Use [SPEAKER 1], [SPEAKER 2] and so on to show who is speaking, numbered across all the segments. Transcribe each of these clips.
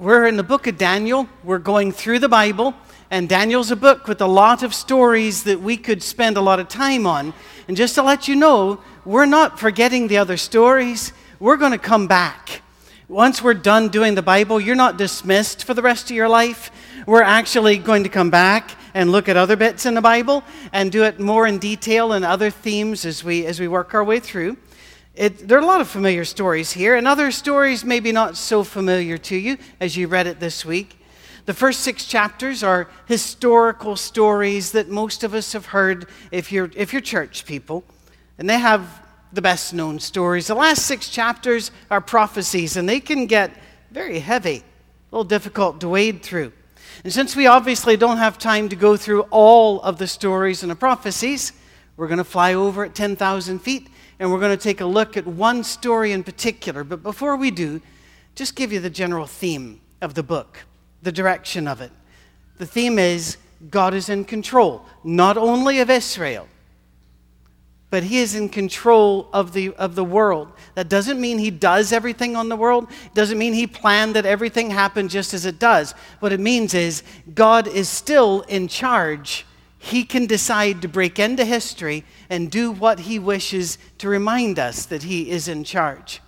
[SPEAKER 1] We're in the book of Daniel. We're going through the Bible, and Daniel's a book with a lot of stories that we could spend a lot of time on. And just to let you know, we're not forgetting the other stories. We're going to come back. Once we're done doing the Bible, you're not dismissed for the rest of your life. We're actually going to come back and look at other bits in the Bible and do it more in detail and other themes as we, as we work our way through. It, there are a lot of familiar stories here, and other stories maybe not so familiar to you as you read it this week. The first six chapters are historical stories that most of us have heard if you're, if you're church people, and they have the best known stories. The last six chapters are prophecies, and they can get very heavy, a little difficult to wade through. And since we obviously don't have time to go through all of the stories and the prophecies, we're going to fly over at 10,000 feet and we're going to take a look at one story in particular. But before we do, just give you the general theme of the book, the direction of it. The theme is God is in control, not only of Israel, but he is in control of the, of the world. That doesn't mean he does everything on the world. It doesn't mean he planned that everything happened just as it does. What it means is God is still in charge he can decide to break into history and do what he wishes to remind us that he is in charge.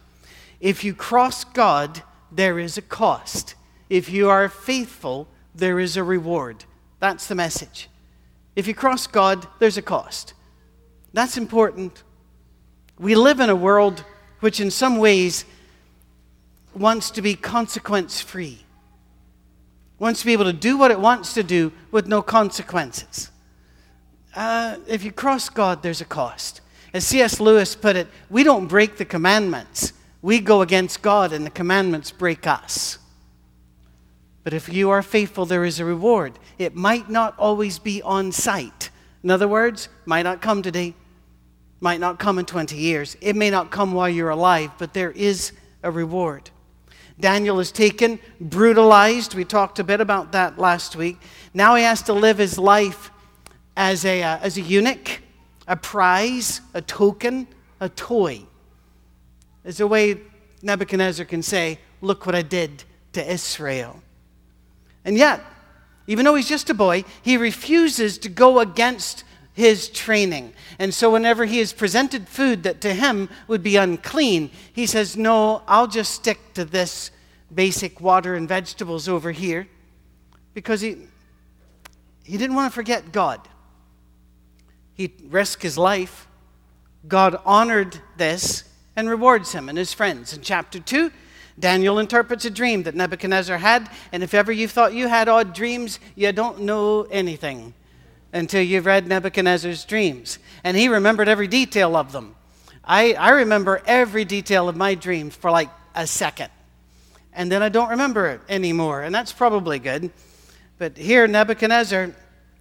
[SPEAKER 1] If you cross God, there is a cost. If you are faithful, there is a reward. That's the message. If you cross God, there's a cost. That's important. We live in a world which, in some ways, wants to be consequence free, wants to be able to do what it wants to do with no consequences uh, if you cross God, there's a cost. As C.S. Lewis put it, we don't break the commandments. We go against God, and the commandments break us. But if you are faithful, there is a reward. It might not always be on site. In other words, might not come today, might not come in 20 years. It may not come while you're alive, but there is a reward. Daniel is taken, brutalized. We talked a bit about that last week. Now he has to live his life as a, uh, as a eunuch, a prize, a token, a toy. It's a way Nebuchadnezzar can say, Look what I did to Israel. And yet, even though he's just a boy, he refuses to go against his training. And so, whenever he is presented food that to him would be unclean, he says, No, I'll just stick to this basic water and vegetables over here because he, he didn't want to forget God. He risked his life. God honored this and rewards him and his friends. In chapter 2, Daniel interprets a dream that Nebuchadnezzar had, and if ever you thought you had odd dreams, you don't know anything until you've read Nebuchadnezzar's dreams. And he remembered every detail of them. I, I remember every detail of my dreams for like a second. And then I don't remember it anymore, and that's probably good. But here, Nebuchadnezzar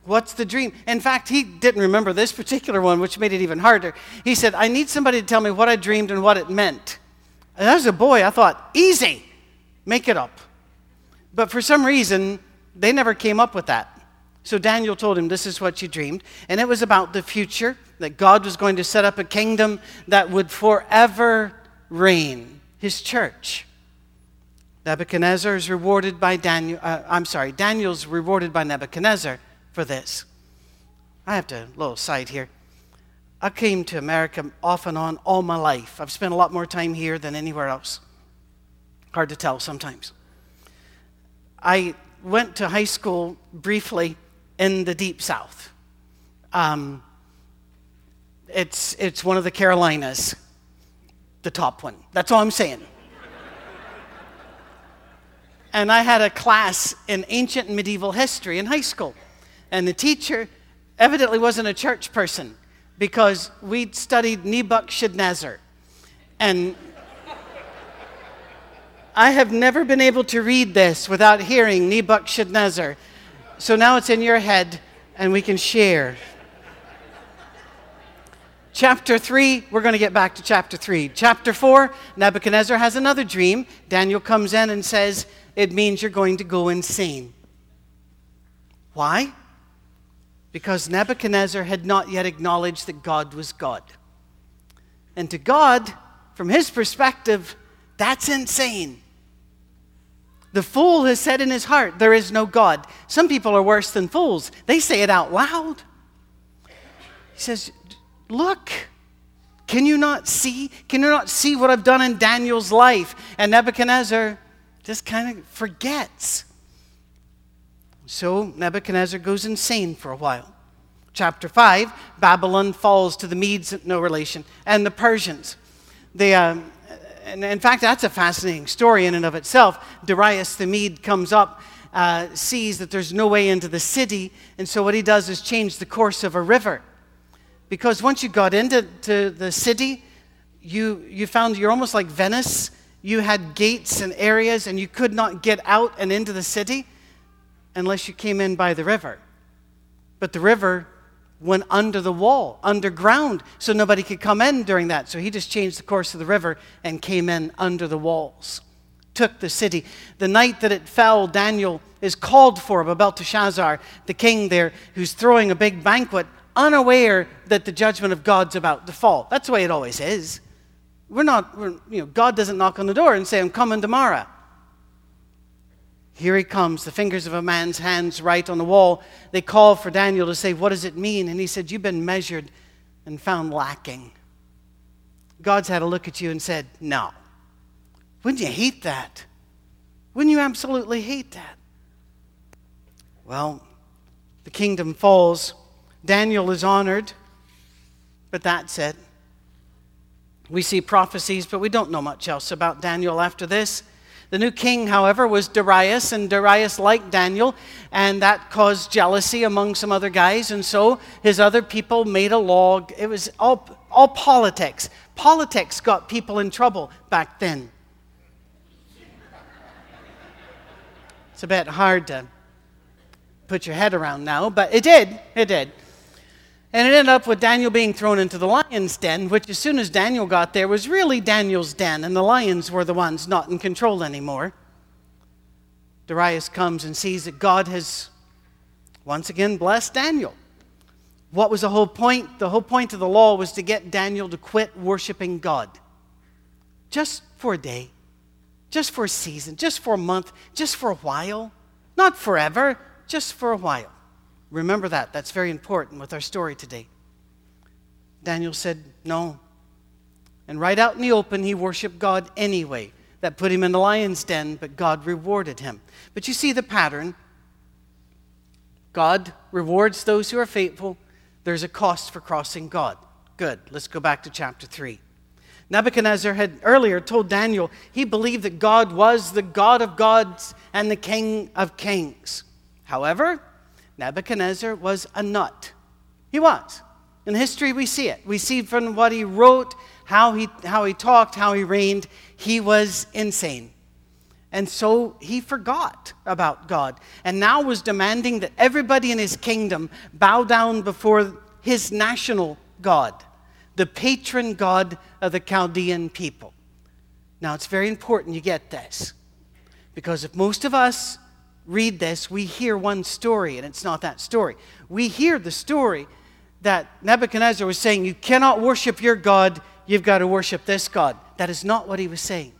[SPEAKER 1] What's the dream? In fact, he didn't remember this particular one, which made it even harder. He said, I need somebody to tell me what I dreamed and what it meant. And as a boy, I thought, easy, make it up. But for some reason, they never came up with that. So Daniel told him, This is what you dreamed. And it was about the future, that God was going to set up a kingdom that would forever reign, his church. Nebuchadnezzar is rewarded by Daniel, uh, I'm sorry, Daniel's rewarded by Nebuchadnezzar for this. I have to, little side here. I came to America off and on all my life. I've spent a lot more time here than anywhere else. Hard to tell sometimes. I went to high school briefly in the deep south. Um, it's, it's one of the Carolinas, the top one. That's all I'm saying. and I had a class in ancient and medieval history in high school. And the teacher evidently wasn't a church person because we'd studied Nebuchadnezzar. And I have never been able to read this without hearing Nebuchadnezzar. So now it's in your head and we can share. Chapter 3, we're going to get back to chapter 3. Chapter 4, Nebuchadnezzar has another dream. Daniel comes in and says, It means you're going to go insane. Why? Because Nebuchadnezzar had not yet acknowledged that God was God. And to God, from his perspective, that's insane. The fool has said in his heart, There is no God. Some people are worse than fools. They say it out loud. He says, Look, can you not see? Can you not see what I've done in Daniel's life? And Nebuchadnezzar just kind of forgets. So Nebuchadnezzar goes insane for a while. Chapter 5 Babylon falls to the Medes, no relation, and the Persians. They, um, and in fact, that's a fascinating story in and of itself. Darius the Mede comes up, uh, sees that there's no way into the city, and so what he does is change the course of a river. Because once you got into the city, you, you found you're almost like Venice. You had gates and areas, and you could not get out and into the city unless you came in by the river. But the river went under the wall, underground, so nobody could come in during that. So he just changed the course of the river and came in under the walls, took the city. The night that it fell, Daniel is called for by Belteshazzar, the king there, who's throwing a big banquet, unaware that the judgment of God's about to fall. That's the way it always is. We're not, we're, you know, God doesn't knock on the door and say, I'm coming tomorrow. Here he comes, the fingers of a man's hands write on the wall. They call for Daniel to say, What does it mean? And he said, You've been measured and found lacking. God's had a look at you and said, No. Wouldn't you hate that? Wouldn't you absolutely hate that? Well, the kingdom falls. Daniel is honored, but that's it. We see prophecies, but we don't know much else about Daniel after this. The new king, however, was Darius, and Darius liked Daniel, and that caused jealousy among some other guys, and so his other people made a law. It was all, all politics. Politics got people in trouble back then. It's a bit hard to put your head around now, but it did. It did. And it ended up with Daniel being thrown into the lion's den, which, as soon as Daniel got there, was really Daniel's den, and the lions were the ones not in control anymore. Darius comes and sees that God has once again blessed Daniel. What was the whole point? The whole point of the law was to get Daniel to quit worshiping God. Just for a day, just for a season, just for a month, just for a while. Not forever, just for a while. Remember that. That's very important with our story today. Daniel said, No. And right out in the open, he worshiped God anyway. That put him in the lion's den, but God rewarded him. But you see the pattern. God rewards those who are faithful. There's a cost for crossing God. Good. Let's go back to chapter 3. Nebuchadnezzar had earlier told Daniel he believed that God was the God of gods and the King of kings. However, Nebuchadnezzar was a nut. He was. In history, we see it. We see from what he wrote, how he, how he talked, how he reigned. He was insane. And so he forgot about God and now was demanding that everybody in his kingdom bow down before his national God, the patron God of the Chaldean people. Now, it's very important you get this because if most of us read this, we hear one story, and it's not that story. We hear the story that Nebuchadnezzar was saying, You cannot worship your God, you've got to worship this God. That is not what he was saying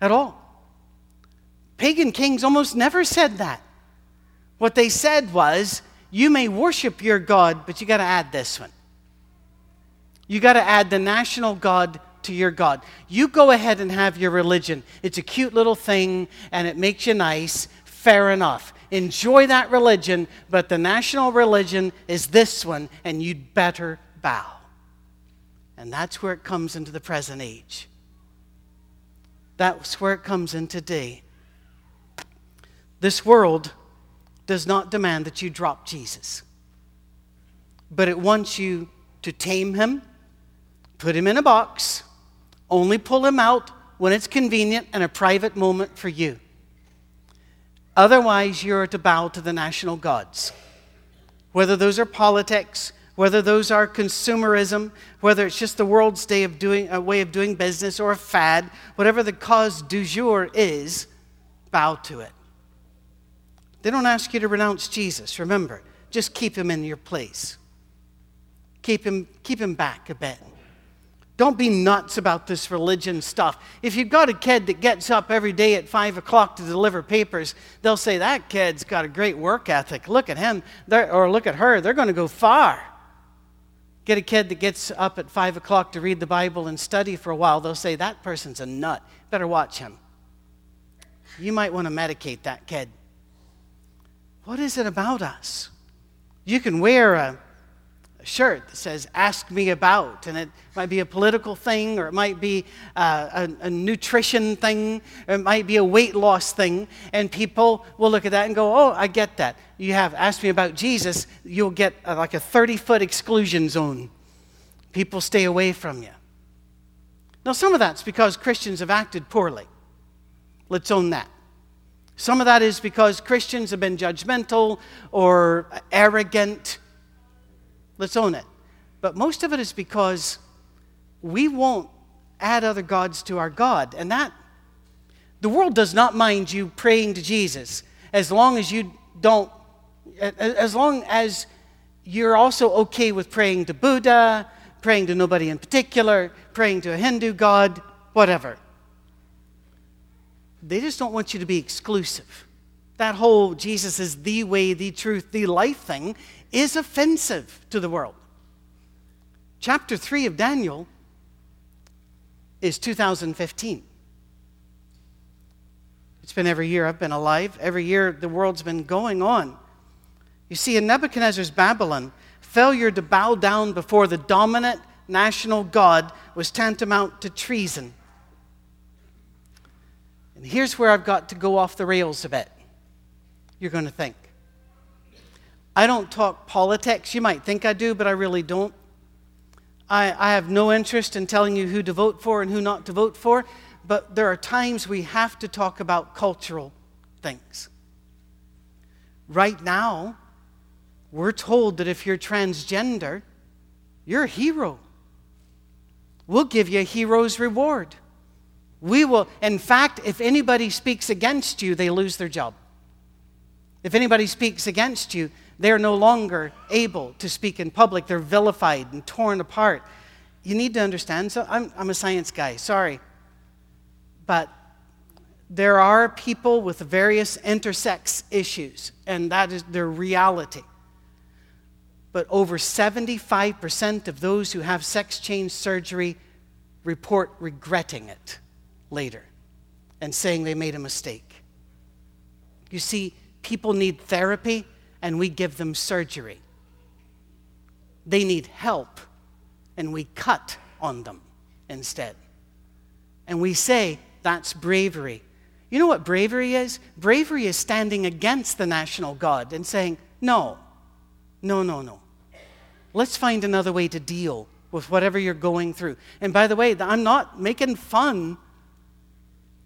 [SPEAKER 1] at all. Pagan kings almost never said that. What they said was, You may worship your God, but you got to add this one. You got to add the national God to your God. You go ahead and have your religion. It's a cute little thing and it makes you nice, fair enough. Enjoy that religion, but the national religion is this one, and you'd better bow. And that's where it comes into the present age. That's where it comes in today. This world does not demand that you drop Jesus, but it wants you to tame him, put him in a box, only pull him out when it's convenient and a private moment for you. Otherwise, you're to bow to the national gods. Whether those are politics, whether those are consumerism, whether it's just the world's day of doing, a way of doing business or a fad, whatever the cause du jour is, bow to it. They don't ask you to renounce Jesus, remember. Just keep him in your place. Keep him, keep him back a bit. Don't be nuts about this religion stuff. If you've got a kid that gets up every day at 5 o'clock to deliver papers, they'll say, That kid's got a great work ethic. Look at him, They're, or look at her. They're going to go far. Get a kid that gets up at 5 o'clock to read the Bible and study for a while, they'll say, That person's a nut. Better watch him. You might want to medicate that kid. What is it about us? You can wear a shirt that says, Ask me about. And it might be a political thing, or it might be uh, a, a, nutrition thing, or it might be a weight loss thing. And people will look at that and go, Oh, I get that. You have asked me about Jesus, you'll get uh, like a 30 foot exclusion zone. People stay away from you. Now, some of that's because Christians have acted poorly. Let's own that. Some of that is because Christians have been judgmental or arrogant Let's own it. But most of it is because we won't add other gods to our God. And that, the world does not mind you praying to Jesus as long as you don't, as long as you're also okay with praying to Buddha, praying to nobody in particular, praying to a Hindu god, whatever. They just don't want you to be exclusive. That whole Jesus is the way, the truth, the life thing is offensive to the world. Chapter 3 of Daniel is 2015. It's been every year I've been alive. Every year the world's been going on. You see, in Nebuchadnezzar's Babylon, failure to bow down before the dominant national God was tantamount to treason. And here's where I've got to go off the rails a bit. You're going to think. I don't talk politics. You might think I do, but I really don't. I, I have no interest in telling you who to vote for and who not to vote for, but there are times we have to talk about cultural things. Right now, we're told that if you're transgender, you're a hero. We'll give you a hero's reward. We will, in fact, if anybody speaks against you, they lose their job. If anybody speaks against you, they're no longer able to speak in public. They're vilified and torn apart. You need to understand. So I'm, I'm a science guy, sorry. But there are people with various intersex issues, and that is their reality. But over 75% of those who have sex change surgery report regretting it later and saying they made a mistake. You see, people need therapy and we give them surgery. They need help, and we cut on them instead. And we say that's bravery. You know what bravery is? Bravery is standing against the national God and saying, no, no, no, no. Let's find another way to deal with whatever you're going through. And by the way, I'm not making fun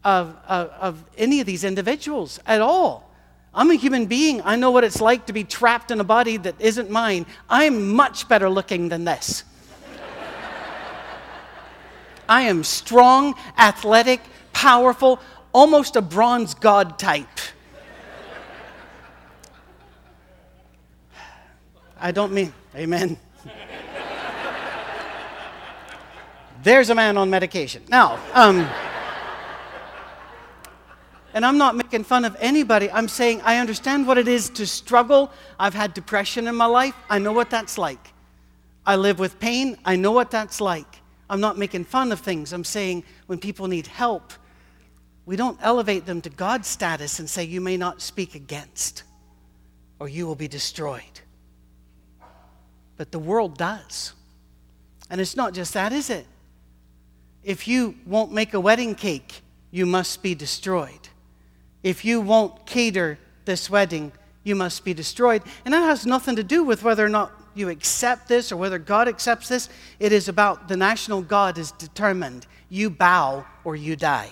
[SPEAKER 1] of, of, of any of these individuals at all. I'm a human being. I know what it's like to be trapped in a body that isn't mine. I'm much better looking than this. I am strong, athletic, powerful, almost a bronze god type. I don't mean, amen. There's a man on medication. Now, um, and I'm not making fun of anybody. I'm saying I understand what it is to struggle. I've had depression in my life. I know what that's like. I live with pain. I know what that's like. I'm not making fun of things. I'm saying when people need help, we don't elevate them to God's status and say, You may not speak against, or you will be destroyed. But the world does. And it's not just that, is it? If you won't make a wedding cake, you must be destroyed. If you won't cater this wedding, you must be destroyed. And that has nothing to do with whether or not you accept this or whether God accepts this. It is about the national God is determined. You bow or you die.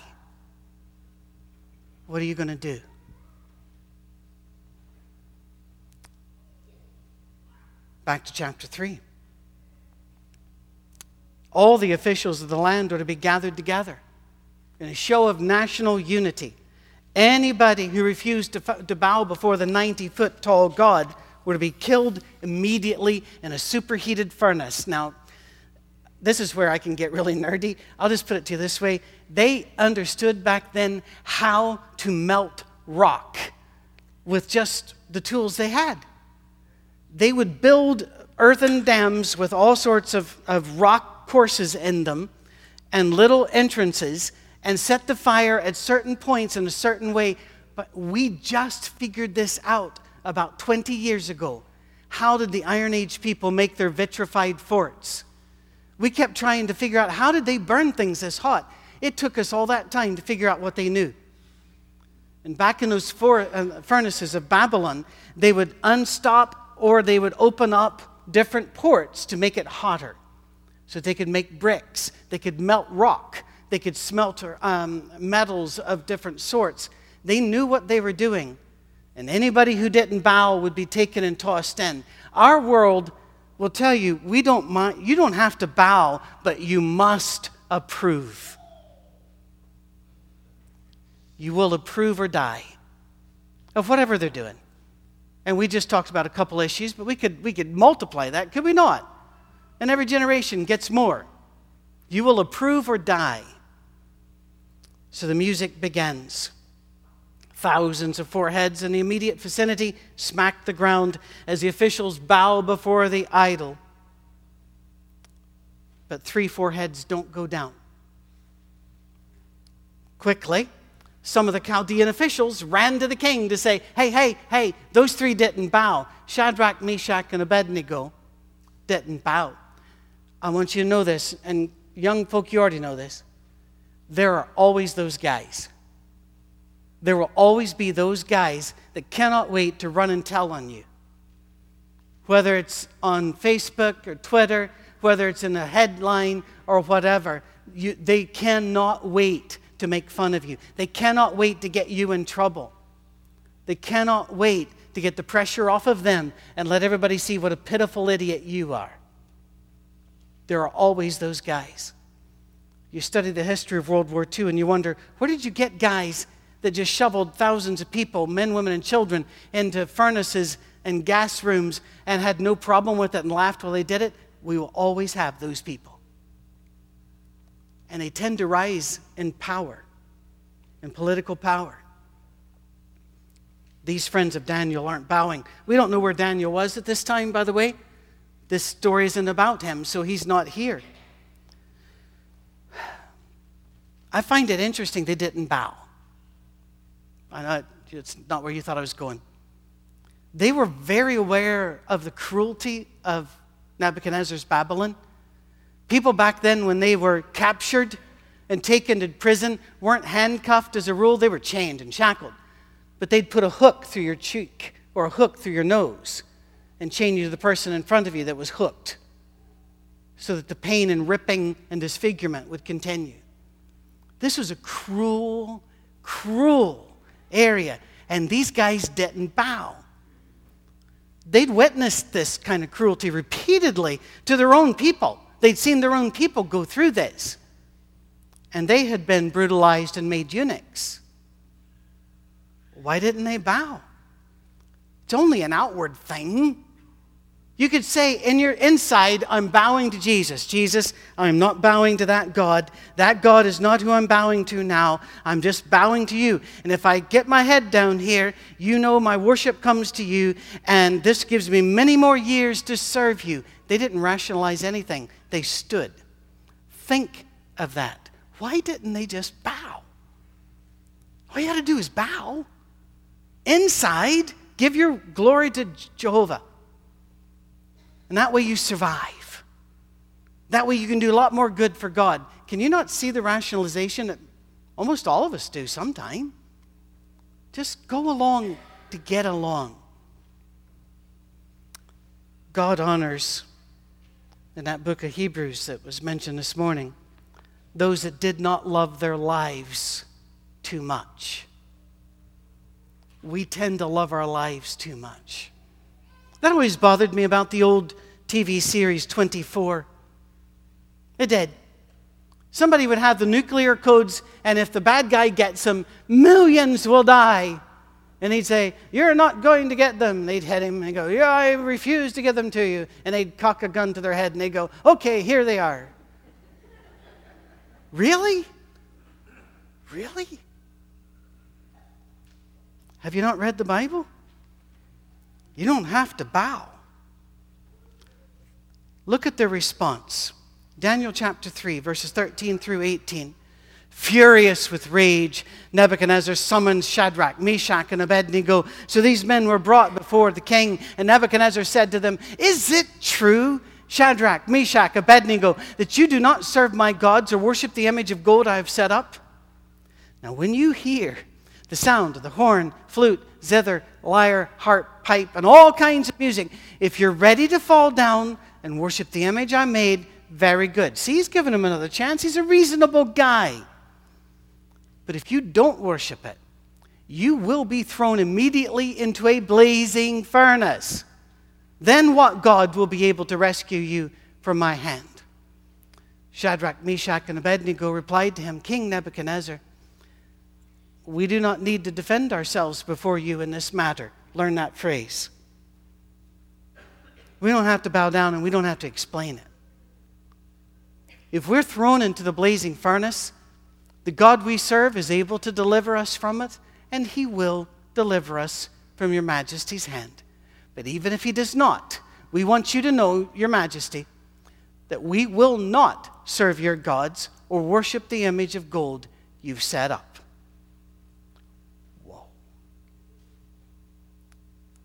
[SPEAKER 1] What are you going to do? Back to chapter 3. All the officials of the land are to be gathered together in a show of national unity. Anybody who refused to, to bow before the 90 foot tall God were to be killed immediately in a superheated furnace. Now, this is where I can get really nerdy. I'll just put it to you this way they understood back then how to melt rock with just the tools they had. They would build earthen dams with all sorts of, of rock courses in them and little entrances and set the fire at certain points in a certain way. But we just figured this out about 20 years ago. How did the Iron Age people make their vitrified forts? We kept trying to figure out how did they burn things this hot? It took us all that time to figure out what they knew. And back in those four, uh, furnaces of Babylon, they would unstop or they would open up different ports to make it hotter. So they could make bricks, they could melt rock, they could smelt um, metals of different sorts. They knew what they were doing. And anybody who didn't bow would be taken and tossed in. Our world will tell you, we don't mind, you don't have to bow, but you must approve. You will approve or die of whatever they're doing. And we just talked about a couple issues, but we could, we could multiply that, could we not? And every generation gets more. You will approve or die. So the music begins. Thousands of foreheads in the immediate vicinity smack the ground as the officials bow before the idol. But three foreheads don't go down. Quickly, some of the Chaldean officials ran to the king to say, Hey, hey, hey, those three didn't bow. Shadrach, Meshach, and Abednego didn't bow. I want you to know this, and young folk, you already know this. There are always those guys. There will always be those guys that cannot wait to run and tell on you. Whether it's on Facebook or Twitter, whether it's in a headline or whatever, you, they cannot wait to make fun of you. They cannot wait to get you in trouble. They cannot wait to get the pressure off of them and let everybody see what a pitiful idiot you are. There are always those guys. You study the history of World War II and you wonder, where did you get guys that just shoveled thousands of people, men, women, and children, into furnaces and gas rooms and had no problem with it and laughed while they did it? We will always have those people and they tend to rise in power, in political power. These friends of Daniel aren't bowing. We don't know where Daniel was at this time, by the way. This story isn't about him, so he's not here. I find it interesting they didn't bow. I know it's not where you thought I was going. They were very aware of the cruelty of Nebuchadnezzar's Babylon. People back then, when they were captured and taken to prison, weren't handcuffed as a rule, they were chained and shackled. But they'd put a hook through your cheek or a hook through your nose and chain you to the person in front of you that was hooked so that the pain and ripping and disfigurement would continue. This was a cruel, cruel area, and these guys didn't bow. They'd witnessed this kind of cruelty repeatedly to their own people. They'd seen their own people go through this. And they had been brutalized and made eunuchs. Why didn't they bow? It's only an outward thing. You could say in your inside, I'm bowing to Jesus. Jesus, I'm not bowing to that God. That God is not who I'm bowing to now. I'm just bowing to you. And if I get my head down here, you know my worship comes to you, and this gives me many more years to serve you. They didn't rationalize anything, they stood. Think of that. Why didn't they just bow? All you had to do is bow. Inside, give your glory to Jehovah. And that way you survive. That way you can do a lot more good for God. Can you not see the rationalization that almost all of us do sometime? Just go along to get along. God honors in that book of Hebrews that was mentioned this morning those that did not love their lives too much. We tend to love our lives too much. That always bothered me about the old TV series 24. It did. Somebody would have the nuclear codes, and if the bad guy gets them, millions will die. And he'd say, You're not going to get them. They'd hit him and go, Yeah, I refuse to give them to you. And they'd cock a gun to their head and they'd go, Okay, here they are. Really? Really? Have you not read the Bible? You don't have to bow. Look at their response. Daniel chapter 3, verses 13 through 18. Furious with rage, Nebuchadnezzar summoned Shadrach, Meshach, and Abednego. So these men were brought before the king, and Nebuchadnezzar said to them, Is it true, Shadrach, Meshach, Abednego, that you do not serve my gods or worship the image of gold I have set up? Now, when you hear the sound of the horn, flute, zither, lyre, harp, pipe, and all kinds of music, if you're ready to fall down and worship the image I made, very good. See, he's giving him another chance. He's a reasonable guy. But if you don't worship it, you will be thrown immediately into a blazing furnace. Then what God will be able to rescue you from my hand? Shadrach, Meshach, and Abednego replied to him, King Nebuchadnezzar, we do not need to defend ourselves before you in this matter. Learn that phrase. We don't have to bow down and we don't have to explain it. If we're thrown into the blazing furnace, the God we serve is able to deliver us from it, and he will deliver us from your majesty's hand. But even if he does not, we want you to know, your majesty, that we will not serve your gods or worship the image of gold you've set up.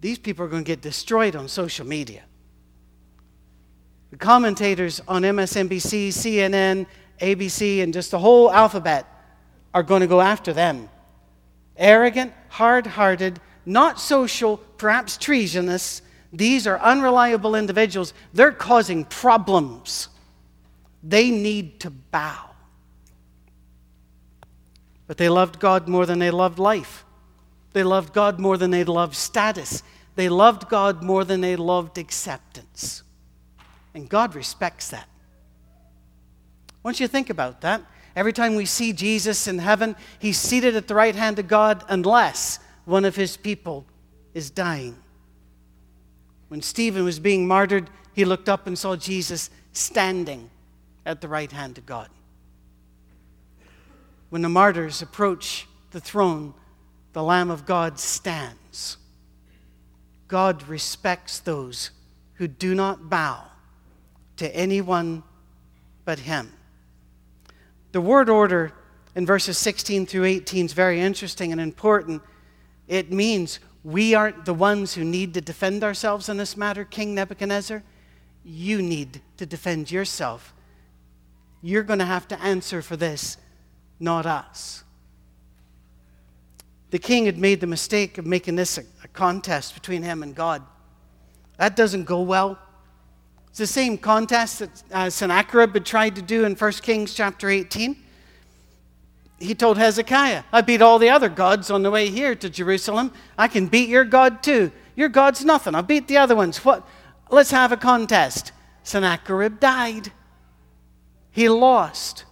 [SPEAKER 1] These people are going to get destroyed on social media. The commentators on MSNBC, CNN, ABC, and just the whole alphabet are going to go after them. Arrogant, hard hearted, not social, perhaps treasonous. These are unreliable individuals. They're causing problems. They need to bow. But they loved God more than they loved life. They loved God more than they loved status. They loved God more than they loved acceptance. And God respects that. Once you think about that, every time we see Jesus in heaven, he's seated at the right hand of God unless one of his people is dying. When Stephen was being martyred, he looked up and saw Jesus standing at the right hand of God. When the martyrs approach the throne, the Lamb of God stands. God respects those who do not bow to anyone but Him. The word order in verses 16 through 18 is very interesting and important. It means we aren't the ones who need to defend ourselves in this matter, King Nebuchadnezzar. You need to defend yourself. You're going to have to answer for this, not us. The king had made the mistake of making this a, a contest between him and God. That doesn't go well. It's the same contest that uh, Sennacherib had tried to do in 1 Kings chapter 18. He told Hezekiah, I beat all the other gods on the way here to Jerusalem. I can beat your God too. Your God's nothing. I'll beat the other ones. What? Let's have a contest. Sennacherib died. He lost.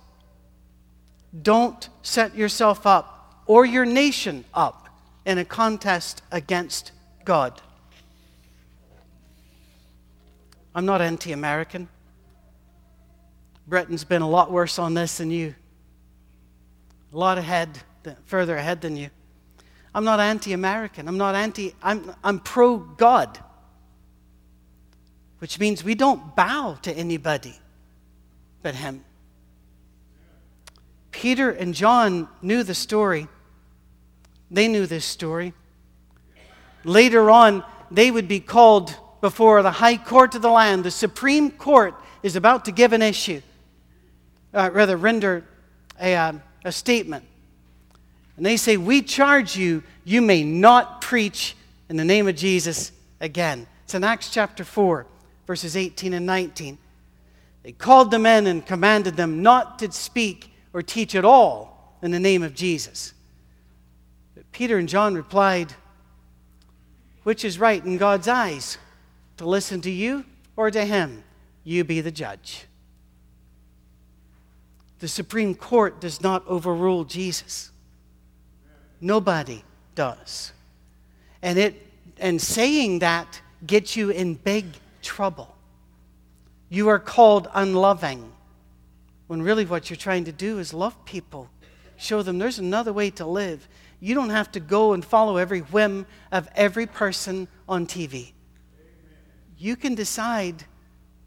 [SPEAKER 1] Don't set yourself up or your nation up in a contest against God. I'm not anti American. Britain's been a lot worse on this than you, a lot ahead, further ahead than you. I'm not anti American. I'm not anti, I'm, I'm pro God, which means we don't bow to anybody but Him. Peter and John knew the story they knew this story. Later on, they would be called before the high court of the land. The Supreme Court is about to give an issue, uh, rather, render a, uh, a statement. And they say, We charge you, you may not preach in the name of Jesus again. It's in Acts chapter 4, verses 18 and 19. They called the men and commanded them not to speak or teach at all in the name of Jesus. Peter and John replied, Which is right in God's eyes, to listen to you or to him? You be the judge. The Supreme Court does not overrule Jesus. Nobody does. And, it, and saying that gets you in big trouble. You are called unloving when really what you're trying to do is love people, show them there's another way to live. You don't have to go and follow every whim of every person on TV. You can decide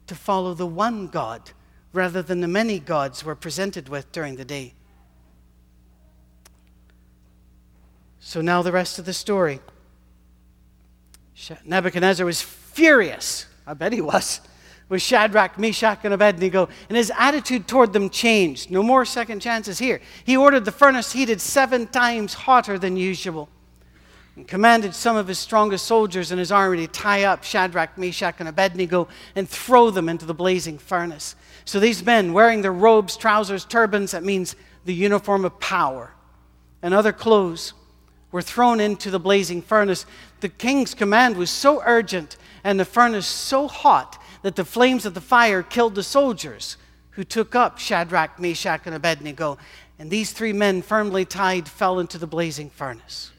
[SPEAKER 1] to follow the one God rather than the many gods we're presented with during the day. So now the rest of the story. Nebuchadnezzar was furious. I bet he was. With Shadrach, Meshach, and Abednego, and his attitude toward them changed. No more second chances here. He ordered the furnace heated seven times hotter than usual and commanded some of his strongest soldiers in his army to tie up Shadrach, Meshach, and Abednego and throw them into the blazing furnace. So these men, wearing their robes, trousers, turbans, that means the uniform of power, and other clothes, were thrown into the blazing furnace. The king's command was so urgent and the furnace so hot that the flames of the fire killed the soldiers who took up Shadrach, Meshach, and Abednego. And these three men, firmly tied, fell into the blazing furnace.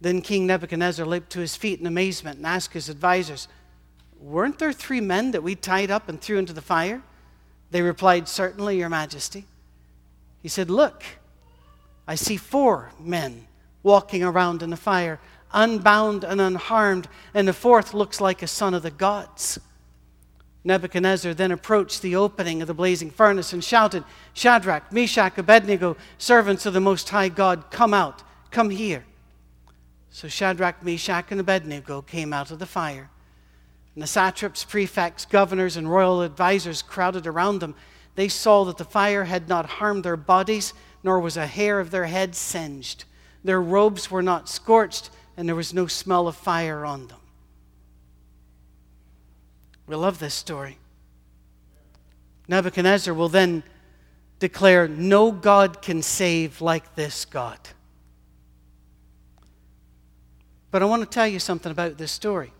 [SPEAKER 1] Then King Nebuchadnezzar leaped to his feet in amazement and asked his advisors, Weren't there three men that we tied up and threw into the fire? They replied, Certainly, Your Majesty. He said, Look, I see four men walking around in the fire, unbound and unharmed, and the fourth looks like a son of the gods. Nebuchadnezzar then approached the opening of the blazing furnace and shouted, Shadrach, Meshach, Abednego, servants of the Most High God, come out, come here. So Shadrach, Meshach, and Abednego came out of the fire. And the satraps, prefects, governors, and royal advisers crowded around them. They saw that the fire had not harmed their bodies, nor was a hair of their heads singed. Their robes were not scorched, and there was no smell of fire on them. We love this story. Nebuchadnezzar will then declare, No God can save like this God. But I want to tell you something about this story.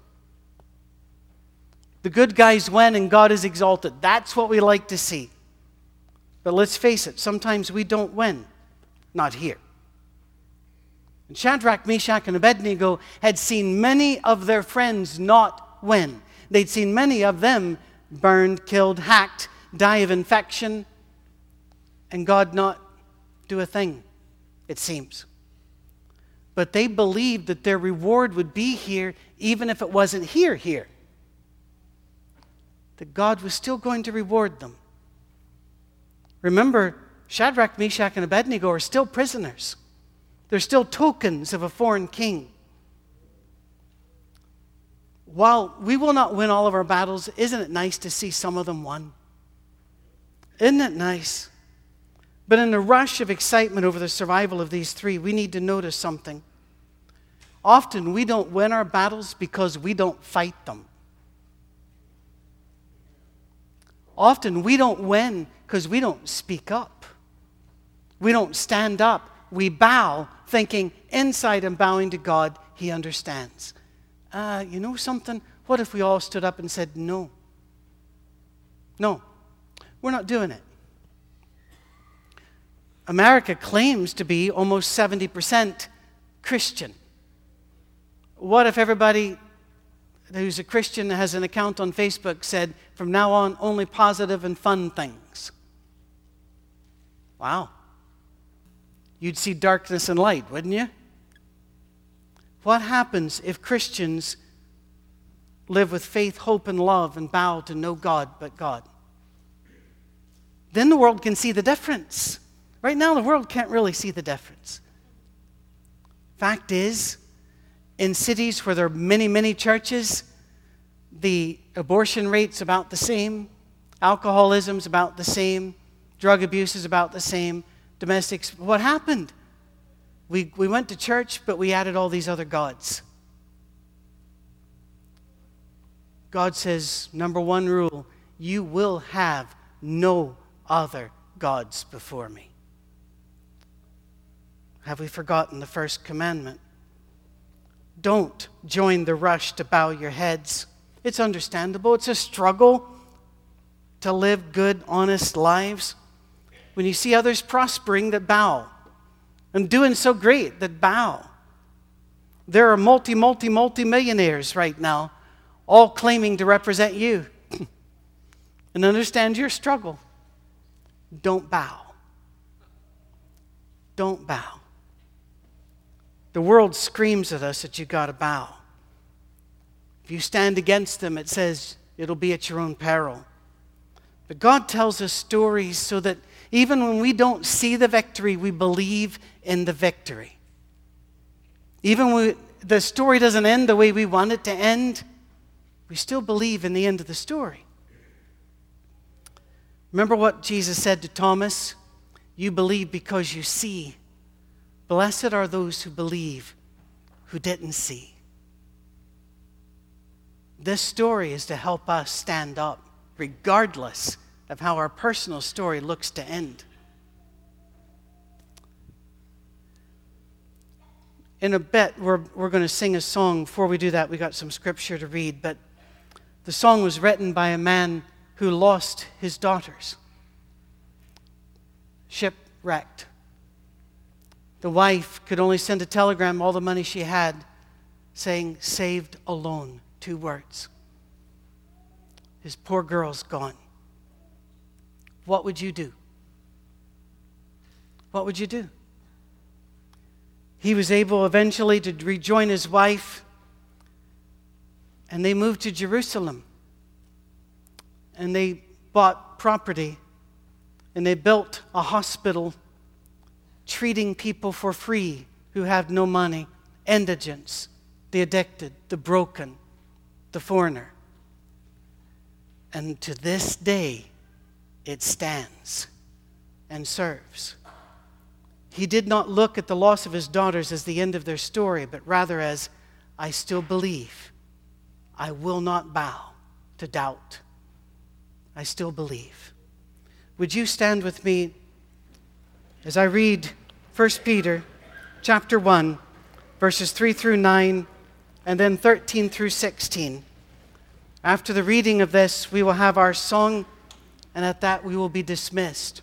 [SPEAKER 1] The good guys win and God is exalted. That's what we like to see. But let's face it, sometimes we don't win. Not here. And Shadrach, Meshach, and Abednego had seen many of their friends not win. They'd seen many of them burned, killed, hacked, die of infection, and God not do a thing, it seems but they believed that their reward would be here even if it wasn't here, here. That God was still going to reward them. Remember, Shadrach, Meshach, and Abednego are still prisoners. They're still tokens of a foreign king. While we will not win all of our battles, isn't it nice to see some of them won? Isn't it nice? But in the rush of excitement over the survival of these three, we need to notice something. Often we don't win our battles because we don't fight them. Often we don't win because we don't speak up. We don't stand up. We bow, thinking inside and bowing to God, He understands. Uh, you know something? What if we all stood up and said, No? No, we're not doing it. America claims to be almost 70% Christian. What if everybody who's a Christian has an account on Facebook said, from now on, only positive and fun things? Wow. You'd see darkness and light, wouldn't you? What happens if Christians live with faith, hope, and love and bow to no God but God? Then the world can see the difference. Right now, the world can't really see the difference. Fact is, in cities where there are many, many churches, the abortion rate's about the same, alcoholism's about the same, drug abuse is about the same, domestics. What happened? We, we went to church, but we added all these other gods. God says, number one rule, you will have no other gods before me. Have we forgotten the first commandment? Don't join the rush to bow your heads. It's understandable. It's a struggle to live good, honest lives. When you see others prospering, that bow, and doing so great, that bow. There are multi, multi, multi millionaires right now, all claiming to represent you and understand your struggle. don't bow. Don't bow. The world screams at us that you got to bow. If you stand against them, it says it'll be at your own peril. But God tells us stories so that even when we don't see the victory, we believe in the victory. Even when the story doesn't end the way we want it to end, we still believe in the end of the story. Remember what Jesus said to Thomas? You believe because you see. Blessed are those who believe who didn't see. This story is to help us stand up, regardless of how our personal story looks to end. In a bit, we're, we're going to sing a song. Before we do that, we got some scripture to read, but the song was written by a man who lost his daughters, shipwrecked. The wife could only send a telegram, all the money she had, saying, saved alone. Two words. His poor girl's gone. What would you do? What would you do? He was able eventually to rejoin his wife, and they moved to Jerusalem. And they bought property, and they built a hospital treating people for free who have no money, indigents, the addicted, the broken, the foreigner. And to this day, it stands and serves. He did not look at the loss of his daughters as the end of their story, but rather as, I still believe. I will not bow to doubt. I still believe. Would you stand with me as I read 1 Peter chapter 1, verses 3 through 9, and then 13 through 16? After the reading of this, we will have our song and at that we will be dismissed.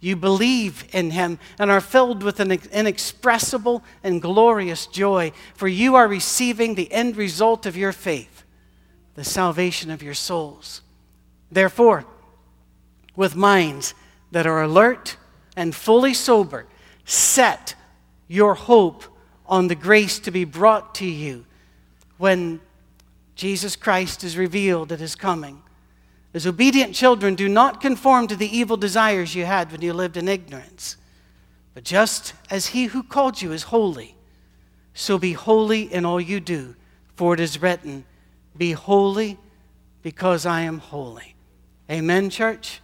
[SPEAKER 1] you believe in him and are filled with an inexpressible and glorious joy, for you are receiving the end result of your faith, the salvation of your souls. Therefore, with minds that are alert and fully sober, set your hope on the grace to be brought to you when Jesus Christ is revealed at his coming. As obedient children, do not conform to the evil desires you had when you lived in ignorance. But just as he who called you is holy, so be holy in all you do. For it is written, Be holy because I am holy. Amen, church?